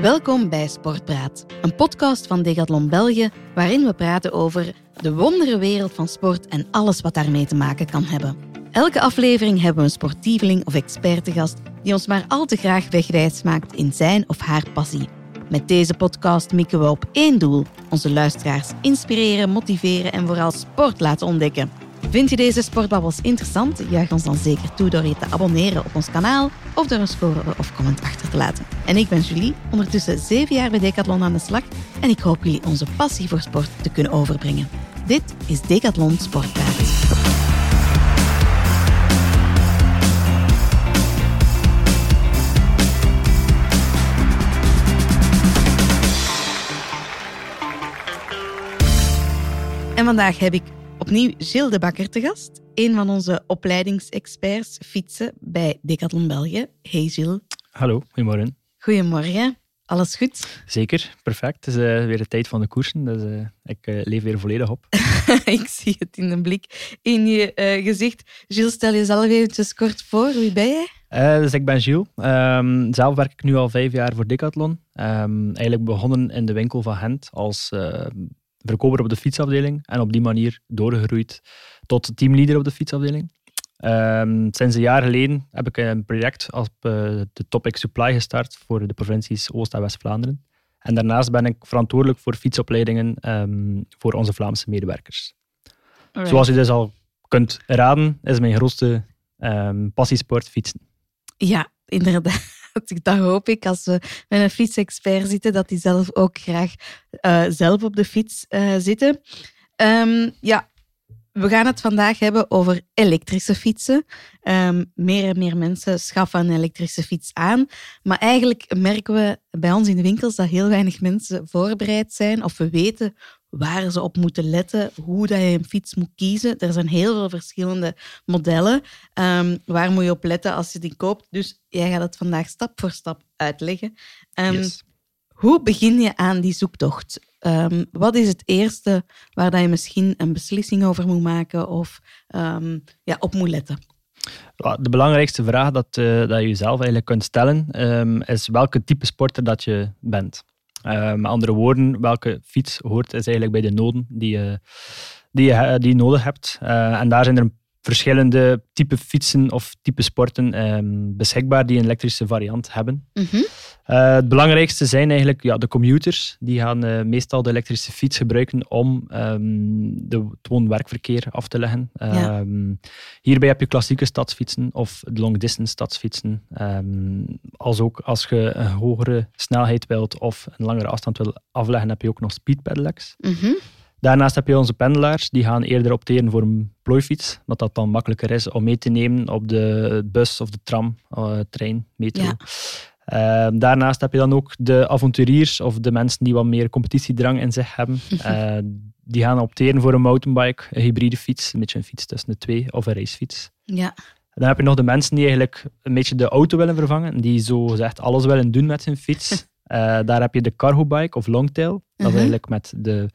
Welkom bij Sportpraat, een podcast van Decathlon België waarin we praten over de wondere wereld van sport en alles wat daarmee te maken kan hebben. Elke aflevering hebben we een sportieveling of expert te gast die ons maar al te graag wegwijs maakt in zijn of haar passie. Met deze podcast mikken we op één doel: onze luisteraars inspireren, motiveren en vooral sport laten ontdekken. Vind je deze sportbabbels interessant? Juich ons dan zeker toe door je te abonneren op ons kanaal of door een score of comment achter te laten. En ik ben Julie, ondertussen zeven jaar bij Decathlon aan de slag en ik hoop jullie onze passie voor sport te kunnen overbrengen. Dit is Decathlon Sportpraat. En vandaag heb ik opnieuw Gilles de Bakker te gast, een van onze opleidingsexperts fietsen bij Decathlon België. Hey Gilles. Hallo, goedemorgen. Goedemorgen. Alles goed? Zeker, perfect. Het is uh, weer de tijd van de koersen, dus uh, ik uh, leef weer volledig op. ik zie het in de blik in je gezicht. Gilles, stel jezelf eventjes kort voor. Wie ben jij? dus ik ben Gilles. Um, zelf werk ik nu al vijf jaar voor Decathlon. Um, eigenlijk begonnen in de winkel van Gent als verkoper op de fietsafdeling en op die manier doorgegroeid tot teamleader op de fietsafdeling. Um, sinds een jaar geleden heb ik een project op uh, de Topic Supply gestart voor de provincies Oost- en West-Vlaanderen. En daarnaast ben ik verantwoordelijk voor fietsopleidingen um, voor onze Vlaamse medewerkers. Alright. Zoals je dus al kunt raden, is mijn grootste um, passiesport fietsen. Ja, inderdaad. Dat hoop ik als we met een fietsexpert zitten, dat die zelf ook graag uh, zelf op de fiets uh, zitten. Um, ja, we gaan het vandaag hebben over elektrische fietsen. Um, meer en meer mensen schaffen een elektrische fiets aan. Maar eigenlijk merken we bij ons in de winkels dat heel weinig mensen voorbereid zijn of we weten waar ze op moeten letten, hoe dat je een fiets moet kiezen. Er zijn heel veel verschillende modellen. Um, waar moet je op letten als je die koopt? Dus jij gaat het vandaag stap voor stap uitleggen. Um, yes. Hoe begin je aan die zoektocht? Um, wat is het eerste waar dat je misschien een beslissing over moet maken of ja, op moet letten? De belangrijkste vraag dat, uh, dat je jezelf eigenlijk kunt stellen is welke type sporter dat je bent. Uh, met andere woorden, welke fiets hoort is eigenlijk bij de noden die je, die je, die je nodig hebt. Uh, en daar zijn er verschillende type fietsen of type sporten um, beschikbaar die een elektrische variant hebben. Mm -hmm. uh, het belangrijkste zijn eigenlijk ja, de commuters. Die gaan uh, meestal de elektrische fiets gebruiken om um, de, het woon-werkverkeer af te leggen. Ja. Um, hierbij heb je klassieke stadsfietsen of long distance stadsfietsen. als ook als je een hogere snelheid wilt of een langere afstand wil afleggen, heb je ook nog speed pedelecs. Mm -hmm. Daarnaast heb je onze pendelaars, die gaan eerder opteren voor een plooifiets, dat dat dan makkelijker is om mee te nemen op de bus of de tram, uh, trein, metro. Ja. Uh, daarnaast heb je dan ook de avonturiers of de mensen die wat meer competitiedrang in zich hebben. uh, die gaan opteren voor een mountainbike, een hybride fiets, een beetje een fiets tussen de twee, of een racefiets. Ja. Dan heb je nog de mensen die eigenlijk een beetje de auto willen vervangen, die zo gezegd alles willen doen met zijn fiets. Uh, daar heb je de cargo bike of longtail. Dat is -huh. eigenlijk met de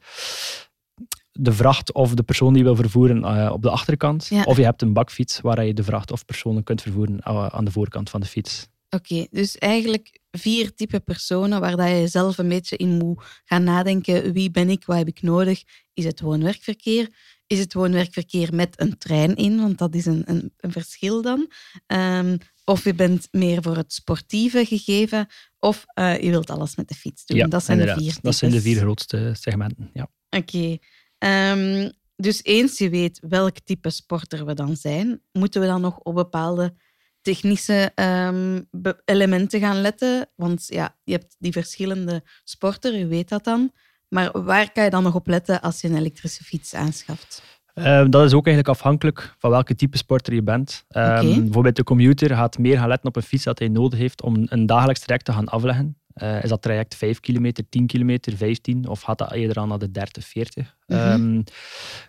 de vracht of de persoon die je wil vervoeren uh, op de achterkant. Ja. Of je hebt een bakfiets waar je de vracht of personen kunt vervoeren uh, aan de voorkant van de fiets. Oké, okay, dus eigenlijk vier type personen waar dat je zelf een beetje in moet gaan nadenken. Wie ben ik? Wat heb ik nodig? Is het woon-werkverkeer? Is het woon-werkverkeer met een trein in? Want dat is een, een, een verschil dan. Um, of je bent meer voor het sportieve gegeven. Of uh, je wilt alles met de fiets doen. Ja, dat zijn inderdaad. de vier Dat zijn de vier grootste segmenten, ja. Oké. Okay. Um, dus eens je weet welk type sporter we dan zijn, moeten we dan nog op bepaalde technische um, elementen gaan letten. Want ja, je hebt die verschillende sporten, je weet dat dan. Maar waar kan je dan nog op letten als je een elektrische fiets aanschaft? Uh, dat is ook eigenlijk afhankelijk van welke type sporter je bent. Um, okay. Bijvoorbeeld de commuter gaat meer gaan letten op een fiets dat hij nodig heeft om een dagelijks traject te gaan afleggen. Uh, is dat traject 5 kilometer, 10 kilometer, 15 of gaat dat eerder aan naar de 30, 40? Mm -hmm. um,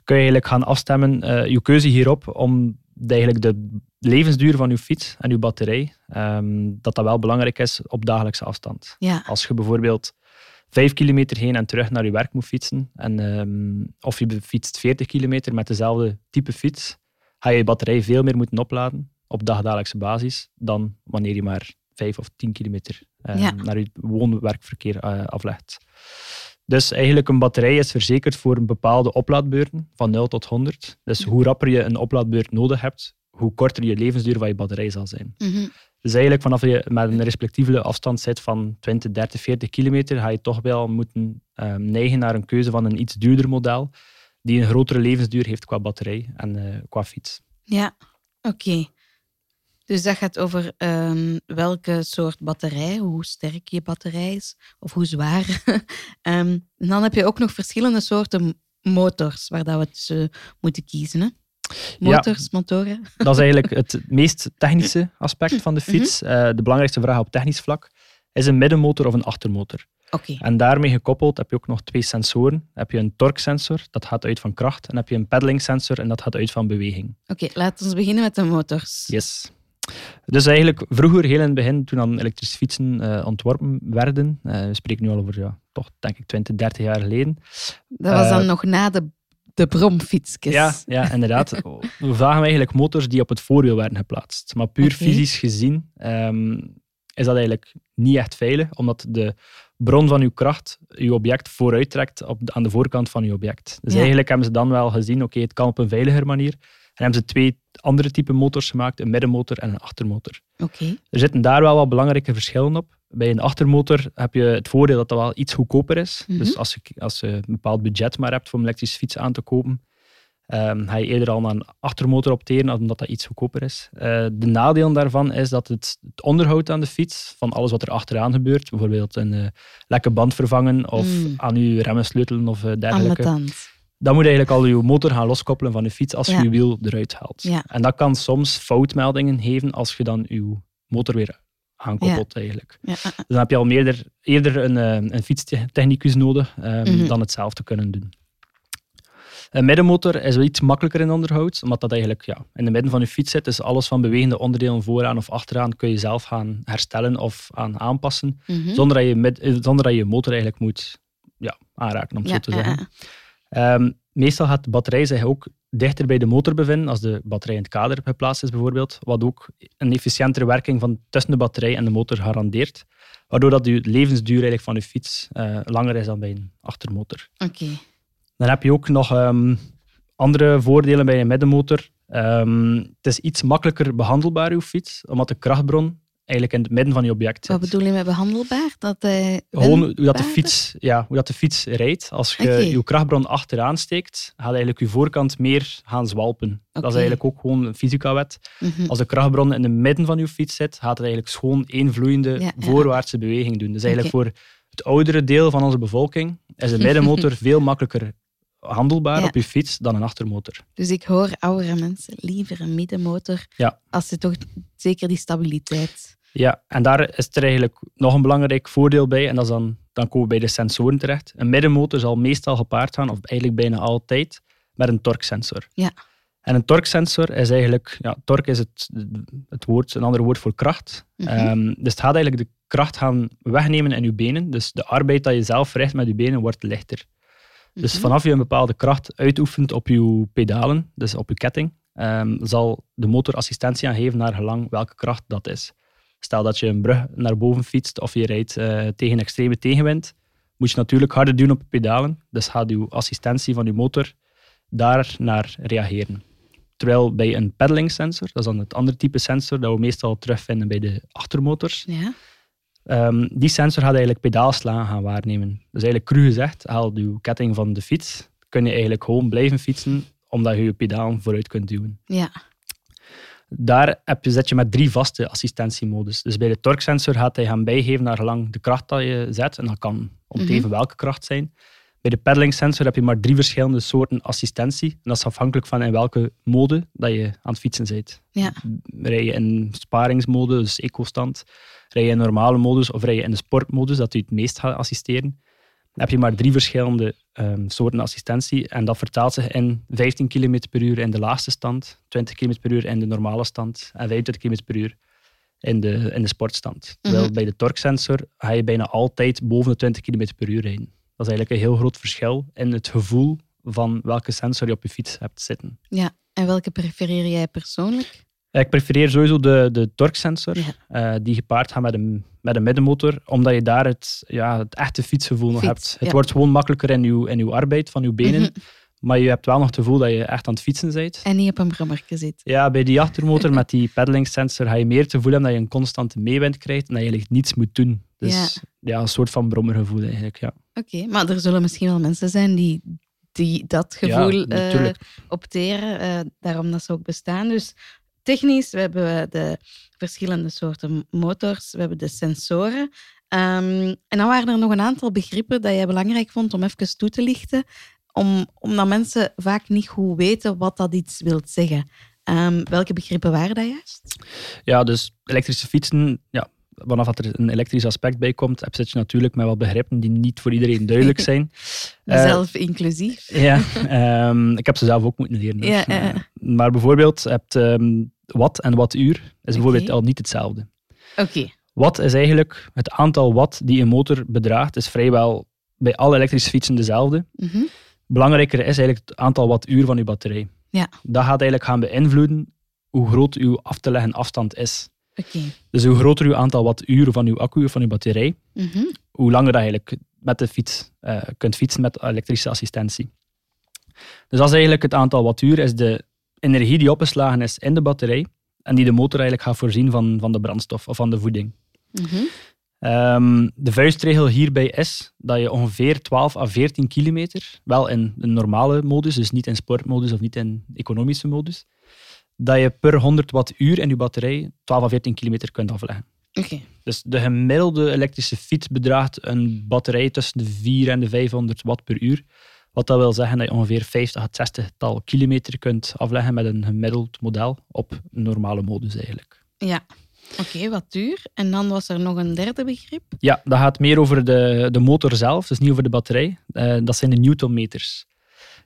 kun je eigenlijk gaan afstemmen uh, je keuze hierop om eigenlijk de levensduur van je fiets en je batterij, um, dat dat wel belangrijk is op dagelijkse afstand. Ja. Als je bijvoorbeeld 5 kilometer heen en terug naar je werk moet fietsen, en, um, of je fietst 40 kilometer met dezelfde type fiets, ga je je batterij veel meer moeten opladen op dagdagelijkse basis dan wanneer je maar 5 of 10 kilometer eh, Ja. naar je woon-werkverkeer eh, aflegt. Dus eigenlijk een batterij is verzekerd voor een bepaalde oplaadbeurten van 0 tot 100. Dus hoe rapper je een oplaadbeurt nodig hebt, hoe korter je levensduur van je batterij zal zijn. Mhm. Dus eigenlijk vanaf je met een respectievele afstand zit van 20, 30, 40 kilometer, ga je toch wel moeten ehm, neigen naar een keuze van een iets duurder model, die een grotere levensduur heeft qua batterij en eh, qua fiets. Ja, oké. Dus dat gaat over ehm, welke soort batterij, hoe sterk je batterij is of hoe zwaar. Ehm, en dan heb je ook nog verschillende soorten motors waar dat we moeten kiezen. Hè? Motors, motoren. Dat is eigenlijk het meest technische aspect van de fiets. Eh, de belangrijkste vraag op technisch vlak is een middenmotor of een achtermotor. Oké, En daarmee gekoppeld heb je ook nog twee sensoren. Dan heb je een torque-sensor, dat gaat uit van kracht. En heb je een pedaling-sensor, en dat gaat uit van beweging. oké. laten we beginnen met de motors. Yes. Dus eigenlijk vroeger, heel in het begin, toen dan elektrische fietsen eh, ontworpen werden, eh, we spreken nu al over, ja, toch denk ik 20, 30 jaar geleden. Dat was dan nog na de, de bromfietsjes. Ja, ja, inderdaad. We vragen eigenlijk motors die op het voorwiel werden geplaatst. Maar puur Oké. fysisch gezien ehm, is dat eigenlijk niet echt veilig, omdat de bron van uw kracht uw object vooruit trekt op, de- aan de voorkant van uw object. Dus Ja. eigenlijk hebben ze dan wel gezien, oké, het kan op een veiliger manier. En hebben ze twee andere type motors gemaakt, een middenmotor en een achtermotor. Oké, Er zitten daar wel wat belangrijke verschillen op. Bij een achtermotor heb je het voordeel dat dat wel iets goedkoper is. Mhm. Dus als je, als je een bepaald budget maar hebt om een elektrische fiets aan te kopen, ehm, ga je eerder al naar een achtermotor opteren, omdat dat iets goedkoper is. Eh, de nadeel daarvan is dat het, het onderhoud aan de fiets, van alles wat er achteraan gebeurt, bijvoorbeeld een eh, lekke band vervangen of Mm. aan je remmen sleutelen of eh, dergelijke, ambetant. dan moet je eigenlijk al je motor gaan loskoppelen van de fiets als Ja. je je wiel eruit haalt. Ja. En dat kan soms foutmeldingen geven als je dan je motor weer aankoppelt eigenlijk. Ja, ah, ah. Dus dan heb je al meerder, eerder een, eh, een fietstechnicus nodig ehm, Mhm. dan het zelf te kunnen doen. Een middenmotor is wel iets makkelijker in onderhoud, omdat dat eigenlijk ja, in het midden van je fiets zit. Dus alles van bewegende onderdelen vooraan of achteraan kun je zelf gaan herstellen of aan aanpassen, Mhm. zonder, dat je eh, zonder dat je motor eigenlijk moet ja, aanraken, om het Ja, zo te ah, zeggen. Ehm, meestal gaat de batterij zich ook dichter bij de motor bevinden als de batterij in het kader geplaatst is bijvoorbeeld, wat ook een efficiëntere werking van tussen de batterij en de motor garandeert, waardoor dat de levensduur eigenlijk van je fiets eh, langer is dan bij een achtermotor. Oké. Dan heb je ook nog ehm, andere voordelen bij een middenmotor. Ehm, het is iets makkelijker behandelbaar, uw fiets, omdat de krachtbron eigenlijk in het midden van je object zit. Wat bedoel je met behandelbaar? Dat hij Gewoon hoe dat, de fiets, ja, hoe dat de fiets rijdt. Als je Oké. je krachtbron achteraan steekt, gaat eigenlijk je voorkant meer gaan zwalpen. Dat is eigenlijk ook gewoon een fysica-wet. Mhm. Als de krachtbron in het midden van je fiets zit, gaat het eigenlijk gewoon één vloeiende Ja, ja. voorwaartse beweging doen. Dus eigenlijk voor het oudere deel van onze bevolking is een middenmotor veel makkelijker handelbaar Ja. op je fiets dan een achtermotor. Dus ik hoor oudere mensen liever een middenmotor Ja. als ze toch zeker die stabiliteit. Ja, en daar is er eigenlijk nog een belangrijk voordeel bij. En dat is dan, dan komen we bij de sensoren terecht. Een middenmotor zal meestal gepaard gaan, of eigenlijk bijna altijd, met een torque-sensor. Ja. En een torque-sensor is eigenlijk... Ja, torque is het, het woord, een ander woord voor kracht. Mhm. Ehm, dus het gaat eigenlijk de kracht gaan wegnemen in je benen. Dus de arbeid dat je zelf verricht met je benen wordt lichter. Dus Mhm. vanaf je een bepaalde kracht uitoefent op je pedalen, dus op je ketting, ehm, zal de motor assistentie aangeven naar gelang welke kracht dat is. Stel dat je een brug naar boven fietst of je rijdt eh, tegen extreme tegenwind, moet je natuurlijk harder doen op je pedalen. Dus gaat je assistentie van je motor daar naar reageren. Terwijl bij een pedaling sensor, dat is dan het andere type sensor dat we meestal terugvinden bij de achtermotors, Ja. Ehm, die sensor gaat eigenlijk pedaalslagen gaan waarnemen. Dus eigenlijk cru gezegd, haal je ketting van de fiets, kun je eigenlijk gewoon blijven fietsen, omdat je je pedalen vooruit kunt duwen. Ja. Daar heb je, zet je met drie vaste assistentiemodus. Dus bij de torque-sensor gaat hij gaan bijgeven naar gelang de kracht dat je zet, en dat kan om te Mhm. even welke kracht zijn. Bij de pedaling sensor heb je maar drie verschillende soorten assistentie. En dat is afhankelijk van in welke mode dat je aan het fietsen bent. Ja. Rij je in sparingsmode, dus eco-stand, rij je in normale modus of rij je in de sportmodus, dat u het meest gaat assisteren. Dan heb je maar drie verschillende ehm, soorten assistentie en dat vertaalt zich in 15 km per uur in de laagste stand, 20 km per uur in de normale stand en 25 km per uur in de, in de sportstand. Terwijl Mhm. bij de torque-sensor ga je bijna altijd boven de 20 km per uur rijden. Dat is eigenlijk een heel groot verschil in het gevoel van welke sensor je op je fiets hebt zitten. ja. En welke prefereer jij persoonlijk? Ik prefereer sowieso de, de torque-sensor, Ja. eh, die gepaard gaat met een, met een middenmotor, omdat je daar het, ja, het echte fietsgevoel nog hebt. Het ja. wordt gewoon makkelijker in je, in uw arbeid van je benen, Mhm. maar je hebt wel nog het gevoel dat je echt aan het fietsen bent. En niet op een brommerke zit. Ja, bij die achtermotor met die pedaling sensor ga je meer het gevoel hebben dat je een constante meewind krijgt en dat je eigenlijk niets moet doen. Dus ja, een soort van brommergevoel eigenlijk, ja. Oké, maar er zullen misschien wel mensen zijn die, die dat gevoel eh, opteren, eh, daarom dat ze ook bestaan. Dus technisch, we hebben de verschillende soorten motors, we hebben de sensoren. Ehm, en dan waren er nog een aantal begrippen dat jij belangrijk vond om even toe te lichten, om, omdat mensen vaak niet goed weten wat dat iets wil zeggen. Ehm, welke begrippen waren dat juist? Ja, dus elektrische fietsen, ja, vanaf dat er een elektrisch aspect bij komt, heb zit je natuurlijk met wat begrippen die niet voor iedereen duidelijk zijn. Eh, Zelf inclusief. Ja, ehm, ik heb ze zelf ook moeten leren. dus, Ja, ja. eh, maar bijvoorbeeld, hebt ehm, watt en wattuur is bijvoorbeeld al niet hetzelfde. Oké, Watt is eigenlijk het aantal watt die een motor bedraagt, is vrijwel bij alle elektrische fietsen dezelfde. mhm, Belangrijker is eigenlijk het aantal wattuur van je batterij. Ja. Dat gaat eigenlijk gaan beïnvloeden hoe groot uw af te leggen afstand is. Dus hoe groter uw aantal wattuur van uw accu of van uw batterij, mhm. hoe langer dat je eigenlijk met de fiets eh, kunt fietsen met elektrische assistentie. Dus dat is eigenlijk het aantal wattuur, is de energie die opgeslagen is in de batterij en die de motor eigenlijk gaat voorzien van, van de brandstof of van de voeding. Mhm. Ehm, de vuistregel hierbij is dat je ongeveer 12 à 14 kilometer, wel in een normale modus, dus niet in sportmodus of niet in economische modus, dat je per 100 wattuur in je batterij 12 à 14 kilometer kunt afleggen. Oké. Dus de gemiddelde elektrische fiets bedraagt een batterij tussen de 4 en de 500 watt per uur. Wat dat wil zeggen dat je ongeveer 50 à 60 tal kilometer kunt afleggen met een gemiddeld model op normale modus eigenlijk. Ja. Oké, wat duur. En dan was er nog een derde begrip. Ja, dat gaat meer over de, de motor zelf, dus niet over de batterij. Eh, dat zijn de newtonmeters.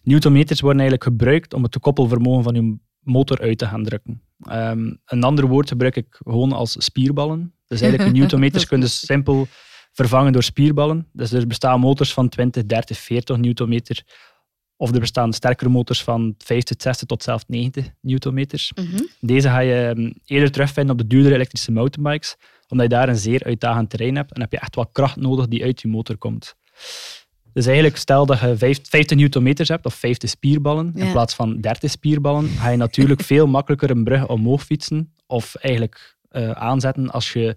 Newtonmeters worden eigenlijk gebruikt om het koppelvermogen van je motor uit te gaan drukken. Ehm, een ander woord gebruik ik gewoon als spierballen. Dus eigenlijk newtonmeters kun je simpel vervangen door spierballen. Dus er bestaan motors van 20, 30, 40 newtonmeter. Of er bestaan sterkere motors van 50, 60 tot zelfs 90 newtonmeters. Mhm. Deze ga je ehm, eerder terugvinden op de duurdere elektrische mountainbikes, omdat je daar een zeer uitdagend terrein hebt en heb je echt wat kracht nodig die uit je motor komt. Dus eigenlijk, stel dat je vijf- 50 newtonmeters hebt of 50 spierballen Ja. in plaats van 30 spierballen, ga je natuurlijk veel makkelijker een brug omhoog fietsen of eigenlijk eh, aanzetten als je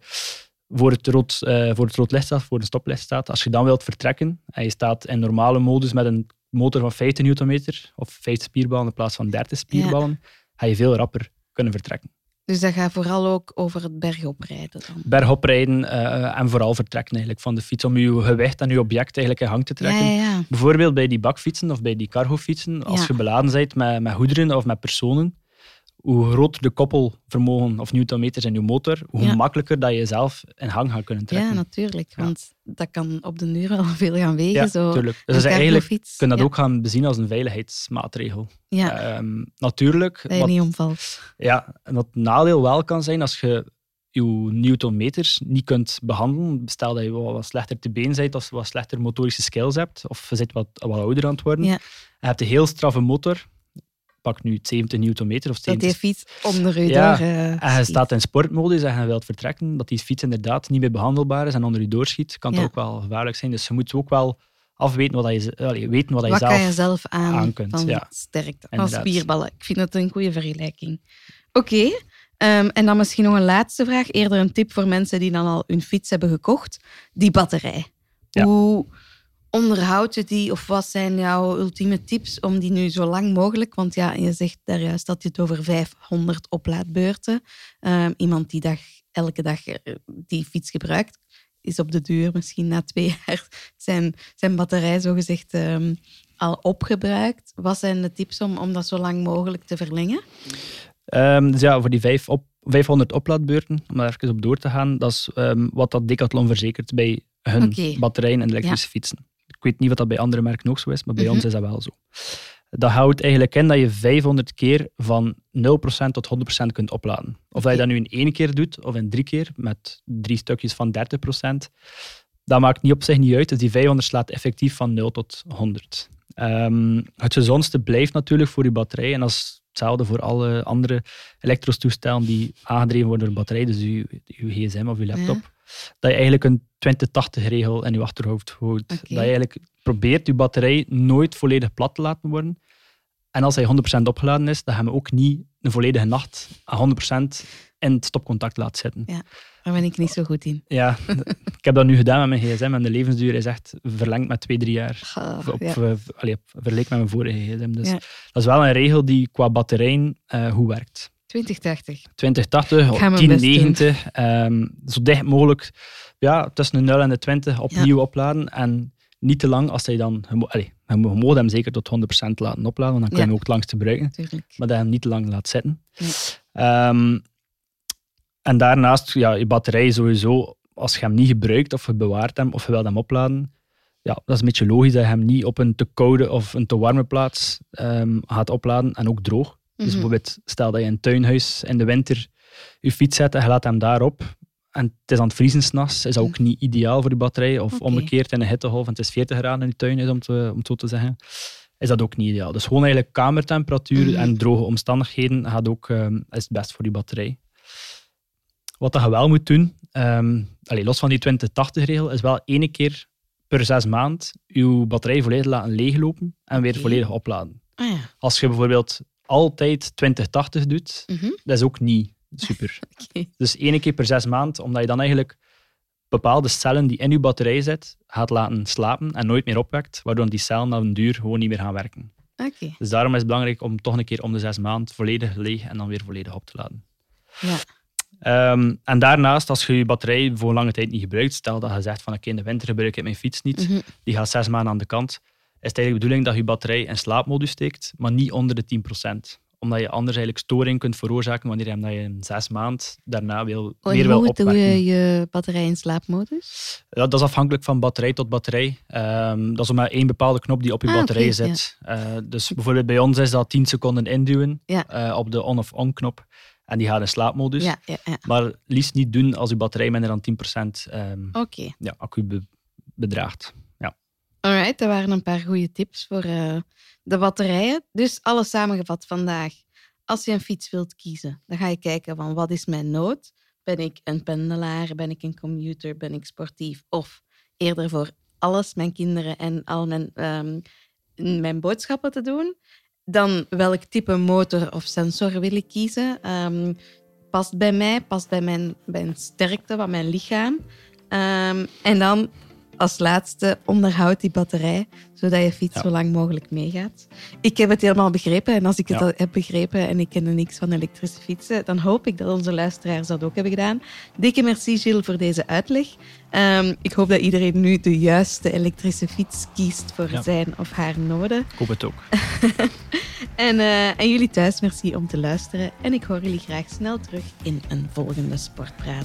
voor het, rood, eh, voor het rood licht staat, voor de stoplicht staat. Als je dan wilt vertrekken en je staat in normale modus met een motor van 50 newtonmeter of 50 spierballen in plaats van 30 spierballen, ga je veel rapper kunnen vertrekken. Dus dat gaat vooral ook over het bergoprijden dan. Bergop rijden eh, en vooral vertrekken eigenlijk van de fiets om je gewicht en je object eigenlijk in gang te trekken. ja, ja. Bijvoorbeeld bij die bakfietsen of bij die cargofietsen, als Ja. je beladen bent met, met goederen of met personen, hoe groter de koppelvermogen of newtonmeters in je motor, hoe Ja. makkelijker dat je zelf in gang gaat kunnen trekken. Ja, natuurlijk. Ja. Want dat kan op de duur wel veel gaan wegen. Ja, zo tuurlijk. een Dus dat is eigenlijk, cargofiets. je dat ook gaan bezien als een veiligheidsmaatregel. Ja, Ehm, natuurlijk, dat je wat, niet omvalt. ja, wat nadeel wel kan zijn als je je newtonmeters niet kunt behandelen. Stel dat je wat, wat slechter te been bent of wat slechter motorische skills hebt, of je bent wat, wat ouder aan het worden. Ja. En je hebt een heel straffe motor, pak nu 70 newtonmeter of Dat 70 die fiets onder u Ja, door eh, en je schiet. staat in sportmodus en je wilt vertrekken, dat die fiets inderdaad niet meer behandelbaar is en onder je doorschiet, kan dat Ja. ook wel gevaarlijk zijn. Dus je moet ook wel afweten wat je, allee, weten wat je zelf... kan je zelf aan, aan kunt, van ja. sterkte, van spierballen? Ik vind het een goede vergelijking. Oké, ehm, en dan misschien nog een laatste vraag. Eerder een tip voor mensen die dan al hun fiets hebben gekocht. Die batterij. Ja. Hoe onderhoud je die of wat zijn jouw ultieme tips om die nu zo lang mogelijk, want ja, je zegt daar juist dat je het over 500 oplaadbeurten. Ehm, iemand die dag, elke dag eh, die fiets gebruikt, is op de duur misschien na twee jaar zijn, zijn batterij zogezegd ehm, al opgebruikt. Wat zijn de tips om, om dat zo lang mogelijk te verlengen? Ehm, dus ja, voor die vijf op, 500 oplaadbeurten, om daar even op door te gaan, dat is wat dat Decathlon verzekert bij hun batterijen en elektrische fietsen. Ik weet niet wat dat bij andere merken ook zo is, maar bij Mhm. ons is dat wel zo. Dat houdt eigenlijk in dat je 500 keer van 0% tot 100% kunt opladen. Of dat je dat nu in één keer doet of in drie keer, met drie stukjes van 30%, dat maakt niet op zich niet uit. Dus die 500 slaat effectief van 0 tot 100. Ehm, het gezondste blijft natuurlijk voor je batterij. En dat is hetzelfde voor alle andere elektrostoestellen die aangedreven worden door batterij, dus uw, uw gsm of uw laptop. Dat je eigenlijk een 20-80-regel in je achterhoofd houdt. Dat je eigenlijk probeert je batterij nooit volledig plat te laten worden. En als hij 100% opgeladen is, dan gaan we ook niet een volledige nacht 100% in het stopcontact laten zitten. Ja, daar ben ik niet zo goed in. Ja, ik heb dat nu gedaan met mijn gsm en de levensduur is echt verlengd met twee, drie jaar. Oh, op, ja. allee, vergelijk met mijn vorige gsm. Dus dat is wel een regel die qua batterij uh, goed werkt. 2080. 2080, 1090, um, zo dicht mogelijk ja, tussen de 0 en de 20 opnieuw ja. opladen. En niet te lang als hij dan... Allee, je moet hem zeker tot 100% laten opladen, want dan kun je hem ook het langst gebruiken. Tuurlijk. Maar dat je hem niet te lang laat zitten. Um, en daarnaast, ja, je batterij sowieso, als je hem niet gebruikt of je bewaart hem of je wilt hem opladen, ja, dat is een beetje logisch dat je hem niet op een te koude of een te warme plaats um, gaat opladen en ook droog. Dus bijvoorbeeld, stel dat je in een tuinhuis in de winter je fiets zet en je laat hem daarop en het is aan het vriezen s'nachts, is dat ook niet ideaal voor de batterij. Of okay. omgekeerd in een hittegolf en het is 40 graden in je tuinhuis, om, te, om het zo te zeggen, is dat ook niet ideaal. Dus gewoon eigenlijk kamertemperatuur mm -hmm. en droge omstandigheden gaat ook, um, is het best voor die batterij. Wat dat je wel moet doen, um, allez, los van die 20-80-regel, is wel één keer per zes maand je batterij volledig laten leeglopen en weer okay. volledig opladen. Ah, ja. Als je bijvoorbeeld altijd 20-80 doet, mm -hmm. dat is ook niet super. okay. Dus één keer per zes maand, omdat je dan eigenlijk bepaalde cellen die in je batterij zitten, gaat laten slapen en nooit meer opwekt, waardoor die cellen na een duur gewoon niet meer gaan werken. Okay. Dus daarom is het belangrijk om toch een keer om de zes maand volledig leeg en dan weer volledig op te laden. Ja. Um, en daarnaast, als je je batterij voor lange tijd niet gebruikt, stel dat je zegt van oké, in de winter gebruik ik mijn fiets niet, Mhm. die gaat zes maanden aan de kant, het eigenlijk de bedoeling dat je batterij in slaapmodus steekt, maar niet onder de 10%. Omdat je anders eigenlijk storing kunt veroorzaken wanneer je hem in zes maand daarna wil, En weer wil hoe doe je je batterij in slaapmodus? Ja, dat is afhankelijk van batterij tot batterij. Ehm, dat is maar één bepaalde knop die op je Ah, batterij zit. Eh, dus bijvoorbeeld bij ons is dat 10 seconden induwen Ja. eh, op de on- of on-knop. En die gaat in slaapmodus. ja, ja, ja. Maar liefst niet doen als je batterij minder dan 10% ehm, Oké. ja, accu be- bedraagt. Alright, dat waren een paar goede tips voor eh, de batterijen. Dus alles samengevat vandaag. Als je een fiets wilt kiezen, dan ga je kijken van wat is mijn nood? Ben ik een pendelaar? Ben ik een commuter? Ben ik sportief? Of eerder voor alles, mijn kinderen en al mijn, ehm, mijn boodschappen te doen? Dan welk type motor of sensor wil ik kiezen? Ehm, past bij mij, past bij mijn, mijn sterkte van mijn lichaam. Ehm, en dan als laatste onderhoud die batterij, zodat je fiets Ja. zo lang mogelijk meegaat. Ik heb het helemaal begrepen en als ik het Ja. al heb begrepen en ik ken er niks van elektrische fietsen, dan hoop ik dat onze luisteraars dat ook hebben gedaan. Dikke merci Gilles voor deze uitleg. Ehm, ik hoop dat iedereen nu de juiste elektrische fiets kiest voor Ja. zijn of haar noden. Ik hoop het ook. En, eh, en jullie thuis, merci om te luisteren. En ik hoor jullie graag snel terug in een volgende Sportpraat.